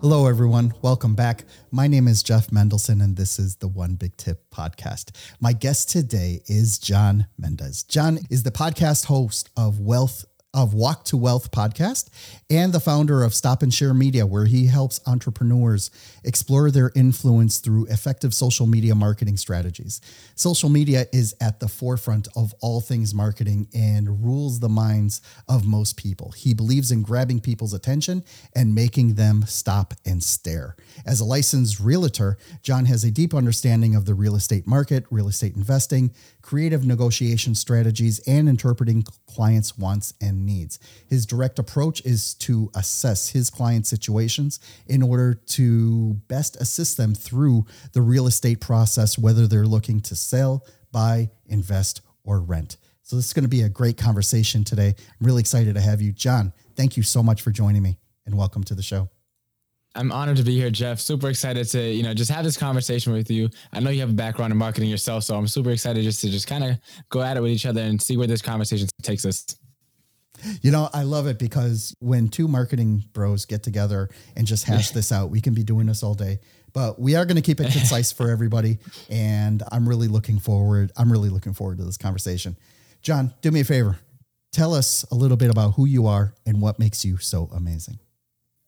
Hello, everyone. Welcome back. My name is Jeff Mendelson, and this is the One Big Tip podcast. My guest today is John Mendez. John is the podcast host of Wealth of Walk 2 Wealth podcast and the founder of Stop and Stare Media, where he helps entrepreneurs explore their influence through effective social media marketing strategies. Social media is at the forefront of all things marketing and rules the minds of most people. He believes in grabbing people's attention and making them stop and stare. As a licensed realtor, John has a deep understanding of the real estate market, real estate investing, creative negotiation strategies, and interpreting clients' wants and needs. His direct approach is to assess his client situations in order to best assist them through the real estate process, whether they're looking to sell, buy, invest, or rent. So, this is going to be a great conversation today. I'm really excited to have you. John, thank you so much for joining me and welcome to the show. I'm honored to be here, Jeff. Super excited to, you know, just have this conversation with you. I know you have a background in marketing yourself, so I'm super excited just to just kind of go at it with each other and see where this conversation takes us. You know, I love it because when two marketing bros get together and just hash this out, we can be doing this all day. But we are going to keep it concise for everybody, and I'm really looking forward. I'm really looking forward to this conversation. John, do me a favor. Tell us a little bit about who you are and what makes you so amazing.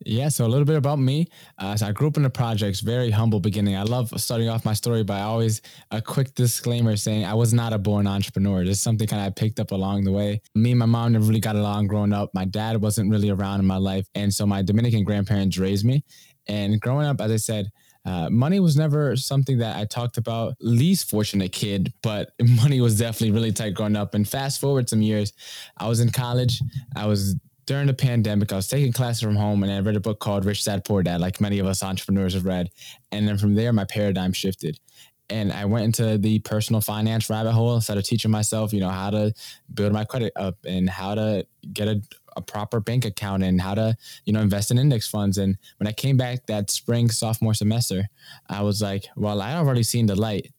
Yeah, so a little bit about me. Uh, so I grew up in the projects, very humble beginning. I love starting off my story by always a quick disclaimer saying I was not a born entrepreneur. This is something kind of I picked up along the way. Me and my mom never really got along growing up. My dad wasn't really around in my life. And so my Dominican grandparents raised me. And growing up, as I said, uh, money was never something that I talked about. Least fortunate kid, but money was definitely really tight growing up. And fast forward some years, I was in college. I was during the pandemic, I was taking classes from home and I read a book called Rich Dad Poor Dad, like many of us entrepreneurs have read. And then from there, my paradigm shifted. And I went into the personal finance rabbit hole, started teaching myself, you know, how to build my credit up and how to get a, a proper bank account and how to, you know, invest in index funds. And when I came back that spring sophomore semester, I was like, well, I've already seen the light.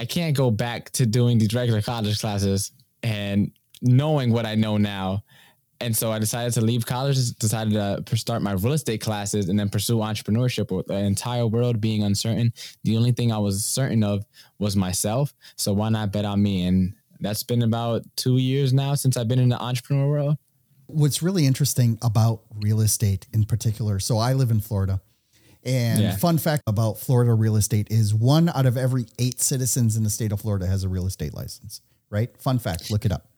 I can't go back to doing these regular college classes and knowing what I know now and so I decided to leave college, decided to start my real estate classes and then pursue entrepreneurship with the entire world being uncertain. The only thing I was certain of was myself. So why not bet on me? And that's been about two years now since I've been in the entrepreneur world. What's really interesting about real estate in particular, so I live in Florida. And yeah. fun fact about Florida real estate is one out of every eight citizens in the state of Florida has a real estate license, right? Fun fact, look it up.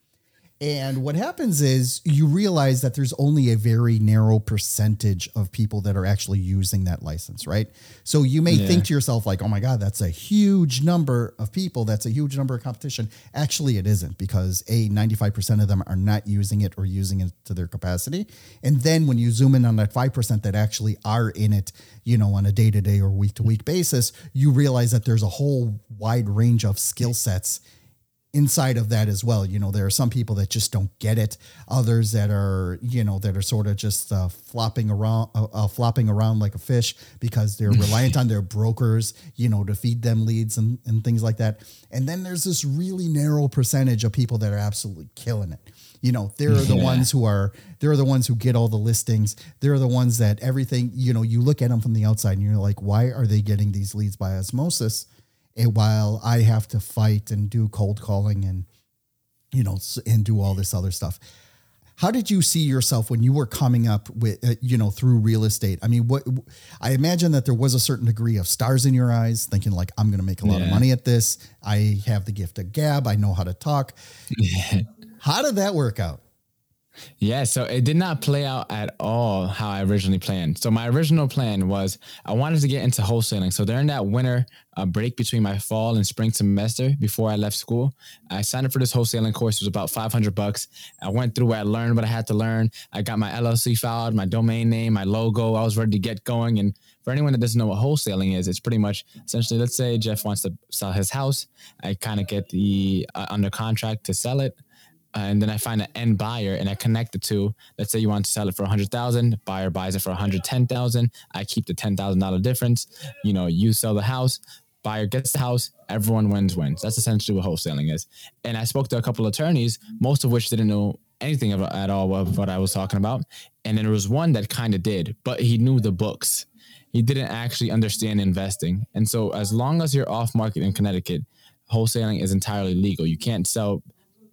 And what happens is you realize that there's only a very narrow percentage of people that are actually using that license, right? So you may yeah. think to yourself, like, oh my God, that's a huge number of people. That's a huge number of competition. Actually, it isn't because A, 95% of them are not using it or using it to their capacity. And then when you zoom in on that 5% that actually are in it, you know, on a day to day or week to week basis, you realize that there's a whole wide range of skill sets inside of that as well. You know, there are some people that just don't get it. Others that are, you know, that are sort of just uh, flopping around, uh, uh, flopping around like a fish because they're reliant on their brokers, you know, to feed them leads and, and things like that. And then there's this really narrow percentage of people that are absolutely killing it. You know, they're the ones who are, they're the ones who get all the listings. They're the ones that everything, you know, you look at them from the outside and you're like, why are they getting these leads by osmosis? And while I have to fight and do cold calling and, you know, and do all this other stuff. how did you see yourself when you were coming up with uh, you know through real estate? I mean what i imagine that there was a certain degree of stars in your eyes thinking like i'm going to make a lot yeah. of money at this. I have the gift of gab. I know how to talk. How did that work out yeah, so it did not play out at all how I originally planned. So my original plan was I wanted to get into wholesaling. So during that winter uh, break between my fall and spring semester before I left school, I signed up for this wholesaling course. It was about 500 bucks. I went through. I learned what I had to learn. I got my LLC filed, my domain name, my logo. I was ready to get going. And for anyone that doesn't know what wholesaling is, it's pretty much essentially, let's say Jeff wants to sell his house. I kind of get the uh, under contract to sell it Uh, and then I find an end buyer and I connect the two. Let's say you want to sell it for a hundred thousand, buyer buys it for a hundred ten thousand. I keep the ten thousand dollar difference. You know, you sell the house, buyer gets the house, everyone wins wins. That's essentially what wholesaling is. And I spoke to a couple of attorneys, most of which didn't know anything at all of what I was talking about. And then there was one that kind of did, but he knew the books. He didn't actually understand investing. And so as long as you're off market in Connecticut, wholesaling is entirely legal. You can't sell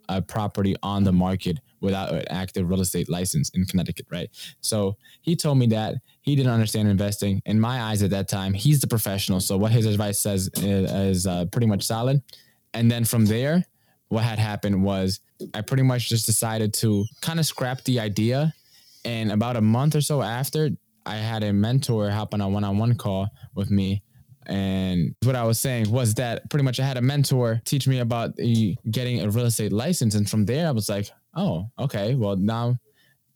a property on the market without an active real estate license in Connecticut, right? So he told me that he didn't understand investing. In my eyes at that time, he's the professional. So what his advice says is, is uh, pretty much solid. And then from there, what had happened was I pretty much just decided to kind of scrap the idea. And about a month or so after, I had a mentor hop on a one on one call with me and what I was saying was that pretty much I had a mentor teach me about the, getting a real estate license. And from there, I was like, oh, okay, well, now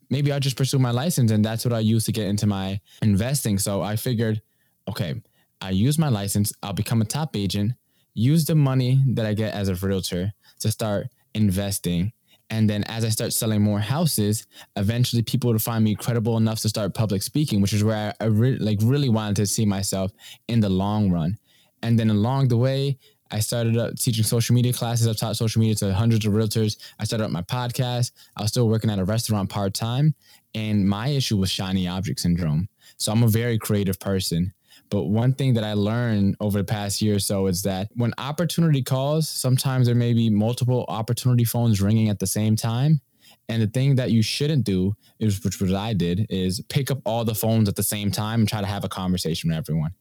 maybe I'll just pursue my license. And that's what I use to get into my investing. So I figured, okay, I use my license, I'll become a top agent, use the money that I get as a realtor to start investing and then as I start selling more houses, eventually people would find me credible enough to start public speaking, which is where I, I re- like really wanted to see myself in the long run. And then along the way, I started up teaching social media classes. I've taught social media to hundreds of realtors. I started up my podcast. I was still working at a restaurant part time. And my issue was shiny object syndrome. So I'm a very creative person. But one thing that I learned over the past year or so is that when opportunity calls, sometimes there may be multiple opportunity phones ringing at the same time. And the thing that you shouldn't do is, which what I did, is pick up all the phones at the same time and try to have a conversation with everyone.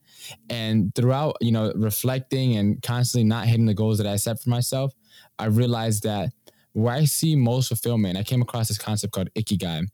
And throughout, you know, reflecting and constantly not hitting the goals that I set for myself, I realized that where I see most fulfillment, I came across this concept called Ikigai.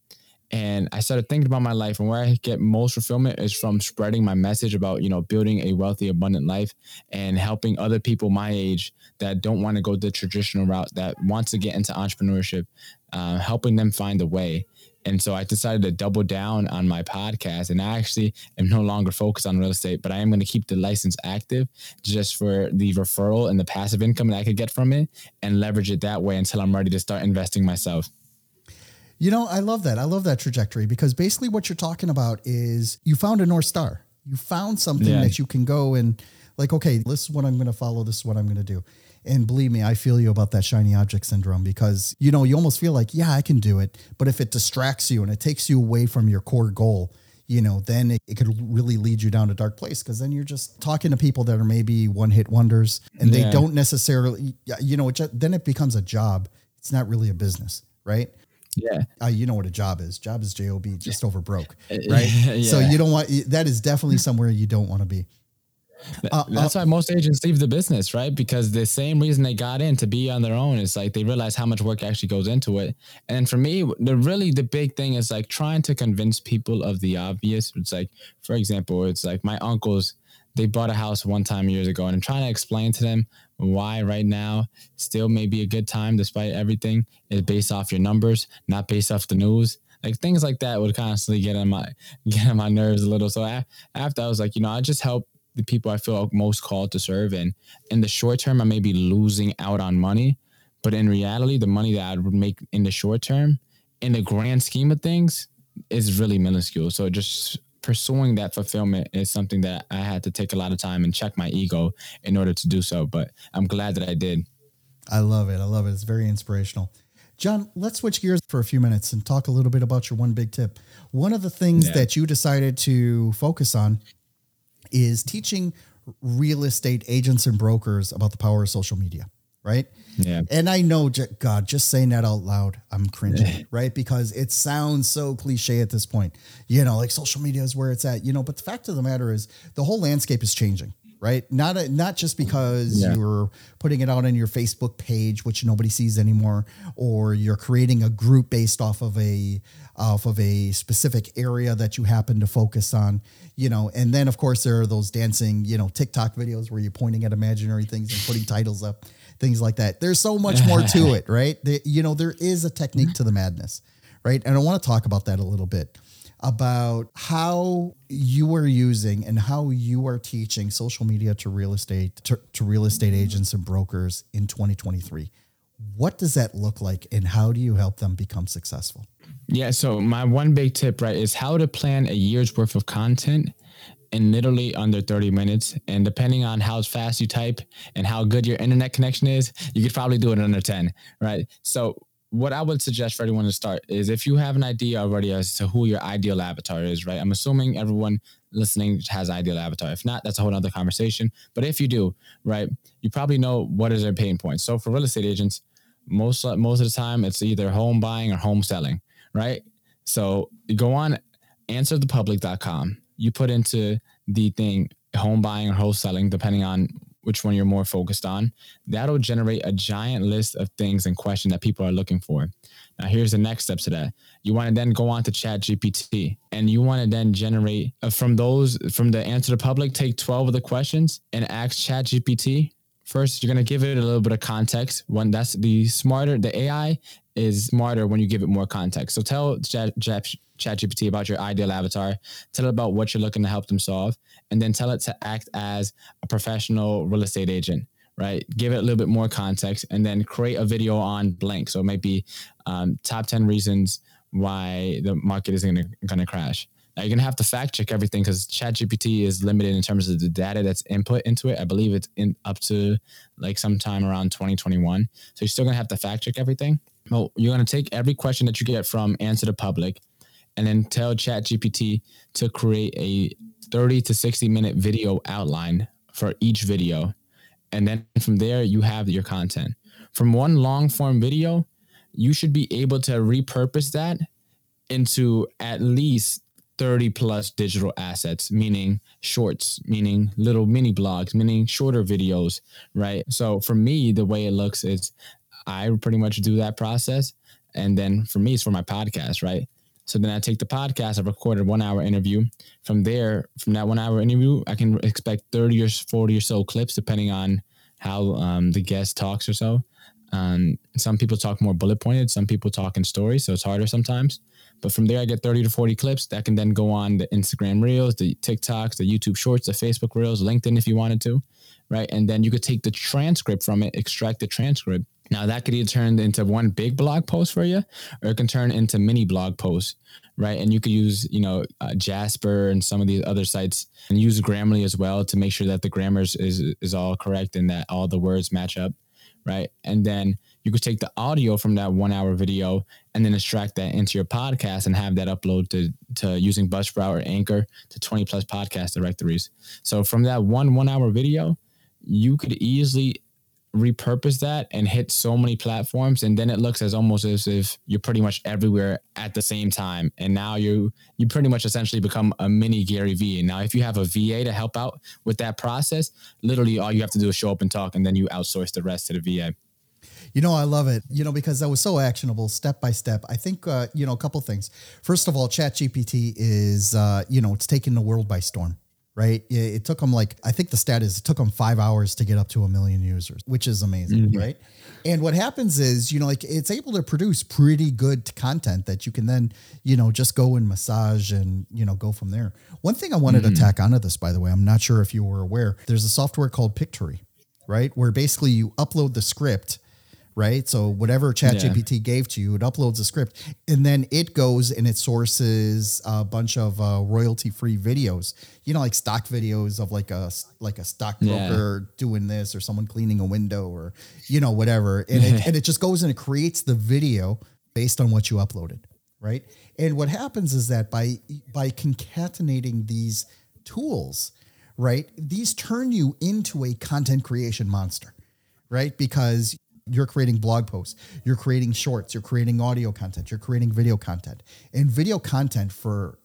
And I started thinking about my life and where I get most fulfillment is from spreading my message about, you know, building a wealthy, abundant life and helping other people my age that don't want to go the traditional route, that wants to get into entrepreneurship, uh, helping them find a way. And so I decided to double down on my podcast. And I actually am no longer focused on real estate, but I am going to keep the license active just for the referral and the passive income that I could get from it and leverage it that way until I'm ready to start investing myself. You know, I love that. I love that trajectory because basically what you're talking about is you found a North Star. You found something yeah. that you can go and like, okay, this is what I'm going to follow. This is what I'm going to do. And believe me, I feel you about that shiny object syndrome because, you know, you almost feel like, yeah, I can do it. But if it distracts you and it takes you away from your core goal, you know, then it, it could really lead you down a dark place because then you're just talking to people that are maybe one hit wonders and yeah. they don't necessarily, you know, it just, then it becomes a job. It's not really a business, right? Yeah. Uh, you know what a job is. Job is job just over broke, right? yeah. So you don't want that is definitely somewhere you don't want to be. Uh, That's uh, why most agents leave the business, right? Because the same reason they got in to be on their own is like they realize how much work actually goes into it. And for me, the really the big thing is like trying to convince people of the obvious. It's like, for example, it's like my uncles they bought a house one time years ago, and I'm trying to explain to them why right now still may be a good time despite everything is based off your numbers, not based off the news. Like things like that would constantly get on my get on my nerves a little. So I, after I was like, you know, I just help the people I feel most called to serve, and in the short term, I may be losing out on money, but in reality, the money that I would make in the short term, in the grand scheme of things, is really minuscule. So just pursuing that fulfillment is something that I had to take a lot of time and check my ego in order to do so. But I'm glad that I did. I love it. I love it. It's very inspirational. John, let's switch gears for a few minutes and talk a little bit about your one big tip. One of the things yeah. that you decided to focus on is teaching real estate agents and brokers about the power of social media. Right? Yeah. And I know, God, just saying that out loud, I'm cringing, right? Because it sounds so cliche at this point. You know, like social media is where it's at, you know, but the fact of the matter is the whole landscape is changing right? Not a, not just because yeah. you're putting it out on your Facebook page, which nobody sees anymore, or you're creating a group based off of a off of a specific area that you happen to focus on, you know. And then of course there are those dancing, you know, TikTok videos where you're pointing at imaginary things and putting titles up, things like that. There's so much more to it, right? The, you know, there is a technique to the madness, right? And I want to talk about that a little bit about how you are using and how you are teaching social media to real estate to, to, real estate agents and brokers in 2023 what does that look like and how do you help them become successful yeah so my one big tip right is how to plan a year's worth of content in literally under 30 minutes. And depending on how fast you type and how good your internet connection is, you could probably do it under 10, right? So what I would suggest for everyone to start is if you have an idea already as to who your ideal avatar is, right? I'm assuming everyone listening has ideal avatar. If not, that's a whole other conversation. But if you do, right, you probably know what is their pain point. So for real estate agents, most most of the time it's either home buying or home selling, right? So go on answerthepublic.com. You put into the thing home buying or wholesaling, depending on which one you're more focused on, that'll generate a giant list of things and questions that people are looking for. Now, here's the next steps to that. You want to then go on to Chat GPT and you want to then generate uh, from those, from the Answer the Public, take 12 of the questions and ask Chat GPT. First, you're going to give it a little bit of context. When that's the smarter, the AI is smarter when you give it more context. So tell Chat, Chat, ChatGPT about your ideal avatar, tell it about what you're looking to help them solve, and then tell it to act as a professional real estate agent right? Give it a little bit more context and then create a video on blank. So it might be um, top 10 reasons why the market isn't going to crash. Now you're to have to fact check everything because ChatGPT is limited in terms of the data that's input into it. I believe it's in up to like sometime around 2021. So you're still to have to fact check everything. Well, you're to take every question that you get from Answer the Public and then tell ChatGPT to create a 30 to 60 minute video outline for each video. And then from there, you have your content. From one long form video, you should be able to repurpose that into at least 30 plus digital assets, meaning shorts, meaning little mini blogs, meaning shorter videos, right? So for me, the way it looks is I pretty much do that process. And then for me, it's for my podcast, right? So then I take the podcast, I recorded one hour interview. From there, from that one hour interview, I can expect 30 or 40 or so clips, depending on how um, the guest talks or so. Um, some people talk more bullet pointed, some people talk in stories, so it's harder sometimes. But from there, I get 30 to 40 clips that can then go on the Instagram Reels, the TikToks, the YouTube Shorts, the Facebook Reels, LinkedIn if you wanted to, right? And then you could take the transcript from it, extract the transcript, now that could either turn into one big blog post for you, or it can turn into mini blog posts, right? And you could use, you know, uh, Jasper and some of these other sites, and use Grammarly as well to make sure that the grammar is is all correct and that all the words match up, right? And then you could take the audio from that one hour video and then extract that into your podcast and have that upload to, to using Buzzsprout or Anchor to 20 plus podcast directories. So from that one one hour video, you could easily repurpose that and hit so many platforms and then it looks as almost as if you're pretty much everywhere at the same time and now you you pretty much essentially become a mini Gary Vee and now if you have a VA to help out with that process literally all you have to do is show up and talk and then you outsource the rest to the VA you know, I love it. You know, because that was so actionable, step by step. I think, uh, you know, a couple things. First of all, Chat GPT is, uh, you know, it's taking the world by storm right? It took them like I think the stat is it took them five hours to get up to a million users, which is amazing, mm-hmm. right? And what happens is, you know, like it's able to produce pretty good content that you can then, you know, just go and massage and you know go from there. One thing I wanted mm-hmm. to tack onto this, by the way, I'm not sure if you were aware. There's a software called Pictory, right, where basically you upload the script right? So whatever ChatGPT yeah. gave to you, it uploads a script, and then it goes and it sources a bunch of uh, royalty-free videos. You know, like stock videos of like a like a stockbroker yeah. doing this, or someone cleaning a window, or you know whatever, and it, and it just goes and it creates the video based on what you uploaded, right? And what happens is that by by concatenating these tools, right, these turn you into a content creation monster right? Because you're creating blog posts, you're creating shorts, you're creating audio content, you're creating video content. And video content for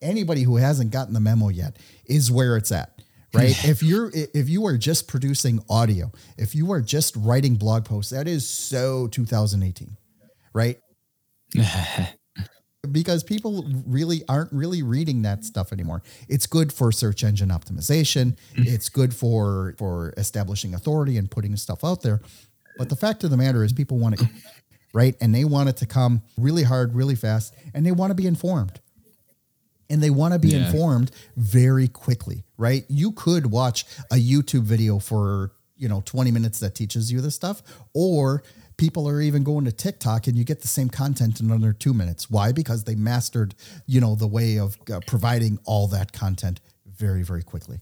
anybody who hasn't gotten the memo yet is where it's at. Right. if you're if you are just producing audio, if you are just writing blog posts, that is so 2018. Right. because people really aren't really reading that stuff anymore. It's good for search engine optimization. Mm-hmm. It's good for for establishing authority and putting stuff out there. But the fact of the matter is, people want it, right? And they want it to come really hard, really fast, and they want to be informed. And they want to be yeah. informed very quickly, right? You could watch a YouTube video for, you know, 20 minutes that teaches you this stuff, or people are even going to TikTok and you get the same content in under two minutes. Why? Because they mastered, you know, the way of uh, providing all that content very, very quickly.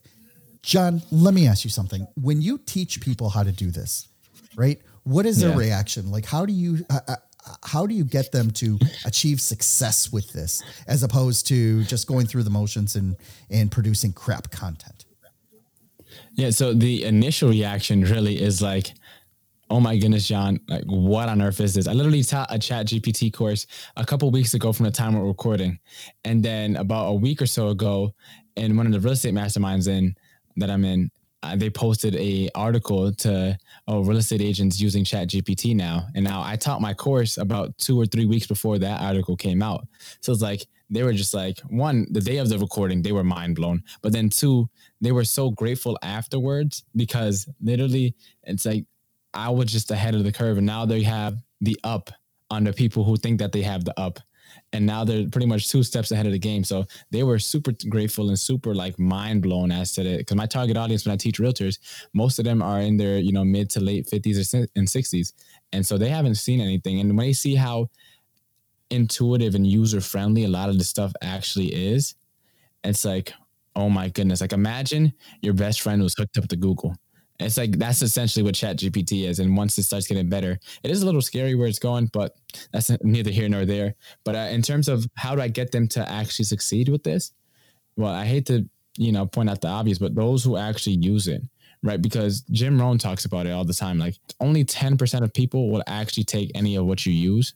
John, let me ask you something. When you teach people how to do this, right? What is their yeah. reaction? Like, how do you uh, uh, how do you get them to achieve success with this, as opposed to just going through the motions and and producing crap content? Yeah. So the initial reaction really is like, oh my goodness, John, like what on earth is this? I literally taught a chat GPT course a couple weeks ago from the time we're recording. And then about a week or so ago, in one of the real estate masterminds in that I'm in, Uh, they posted a article to oh, real estate agents using chat gpt now. And now i taught my course about two or three weeks before that article came out. So it's like they were just like one the day of the recording they were mind blown. But then two they were so grateful afterwards because literally it's like i was just ahead of the curve. And now they have the up on the people who think that they have the up and now they're pretty much two steps ahead of the game. So they were super grateful and super like mind blown as to it. Because my target audience when I teach realtors, most of them are in their you know mid to late fifties or and sixties, and so they haven't seen anything. And when they see how intuitive and user friendly a lot of the stuff actually is, it's like, oh my goodness! Like imagine your best friend was hooked up to Google it's like that's essentially what Chat GPT is. And once it starts getting better, it is a little scary where it's going, but that's neither here nor there. But uh, in terms of how do I get them to actually succeed with this? Well, I hate to you know point out the obvious, but those who actually use it, right? Because Jim Rohn talks about it all the time. Like only ten percent of people will actually take any of what you use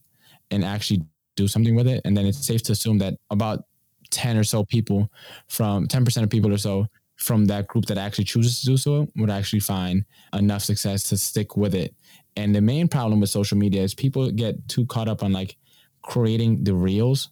and actually do something with it, and then it's safe to assume that about 10 or so people from 10% of people or so from that group that actually chooses to do so would actually find enough success to stick with it. And the main problem with social media is people get too caught up on like creating the reels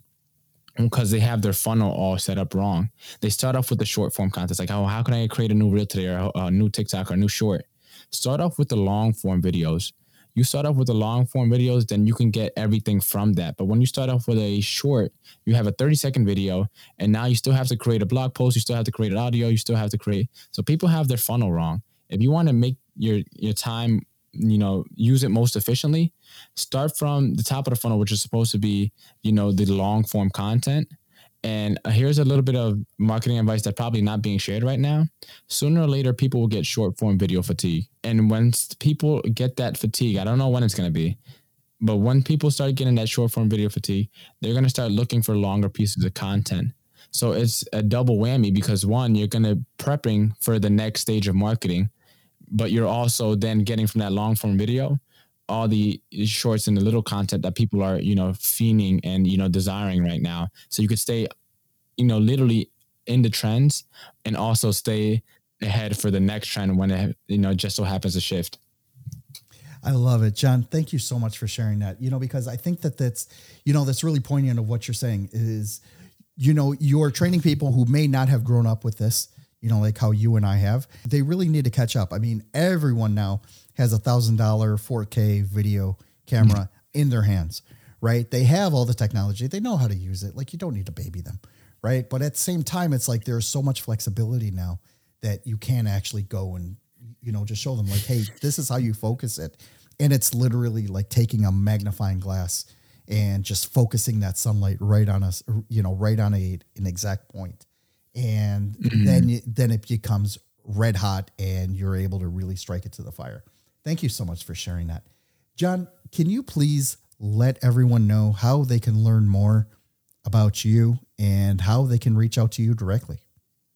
because they have their funnel all set up wrong. They start off with the short form content, like, oh, how can I create a new reel today or a new TikTok or a new short? Start off with the long form videos you start off with the long form videos, then you can get everything from that. But when you start off with a short, you have a 30 second video, and now you still have to create a blog post, you still have to create an audio, you still have to create. So people have their funnel wrong. If you want to make your your time, you know, use it most efficiently, start from the top of the funnel, which is supposed to be, you know, the long form content and uh, here's a little bit of marketing advice that's probably not being shared right now. Sooner or later, people will get short form video fatigue. And once people get that fatigue, I don't know when it's going to be, but when people start getting that short form video fatigue, they're going to start looking for longer pieces of content. So it's a double whammy because one, you're going to prepping for the next stage of marketing, but you're also then getting from that long form video all the shorts and the little content that people are you know fiending and you know desiring right now so you could stay you know literally in the trends and also stay ahead for the next trend when it you know just so happens to shift I love it, John. Thank you so much for sharing that. You know, because I think that that's, you know, that's really poignant of what you're saying is, you know, you're training people who may not have grown up with this, you know, like how you and I have. They really need to catch up. I mean, everyone now has a thousand dollar 4K video camera mm-hmm. in their hands, right? They have all the technology. They know how to use it. Like you don't need to baby them, right? But at the same time, it's like there's so much flexibility now that you can actually go and you know just show them like, hey, this is how you focus it, and it's literally like taking a magnifying glass and just focusing that sunlight right on us, you know, right on a an exact point, and mm-hmm. then then it becomes red hot, and you're able to really strike it to the fire. Thank you so much for sharing that. John, can you please let everyone know how they can learn more about you and how they can reach out to you directly?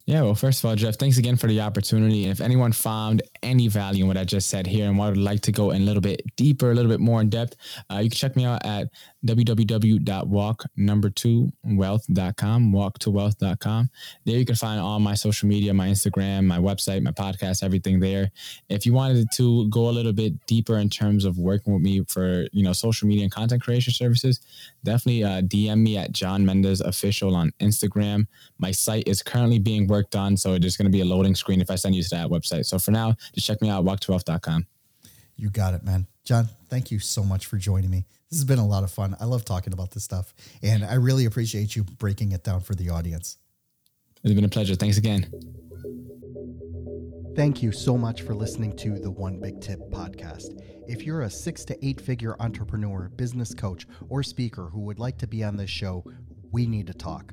Yeah, well, first of all, Jeff, thanks again for the opportunity. And if anyone found any value in what I just said here and would like to go in a little bit deeper, a little bit more in depth, uh, you can check me out at www.walk2wealth.com, walk2wealth.com. There you can find all my social media, my Instagram, my website, my podcast, everything there. If you wanted to go a little bit deeper in terms of working with me for, you know, social media and content creation services, definitely uh, DM me at John Mendez Official on Instagram. My site is currently being worked on, so there's going to be a loading screen if I send you to that website. So for now, just check me out, walk2wealth.com. You got it, man. John, thank you so much for joining me. This has been a lot of fun. I love talking about this stuff, and I really appreciate you breaking it down for the audience. It's been a pleasure. Thanks again. Thank you so much for listening to the One Big Tip podcast. If you're a six to eight figure entrepreneur, business coach, or speaker who would like to be on this show, we need to talk.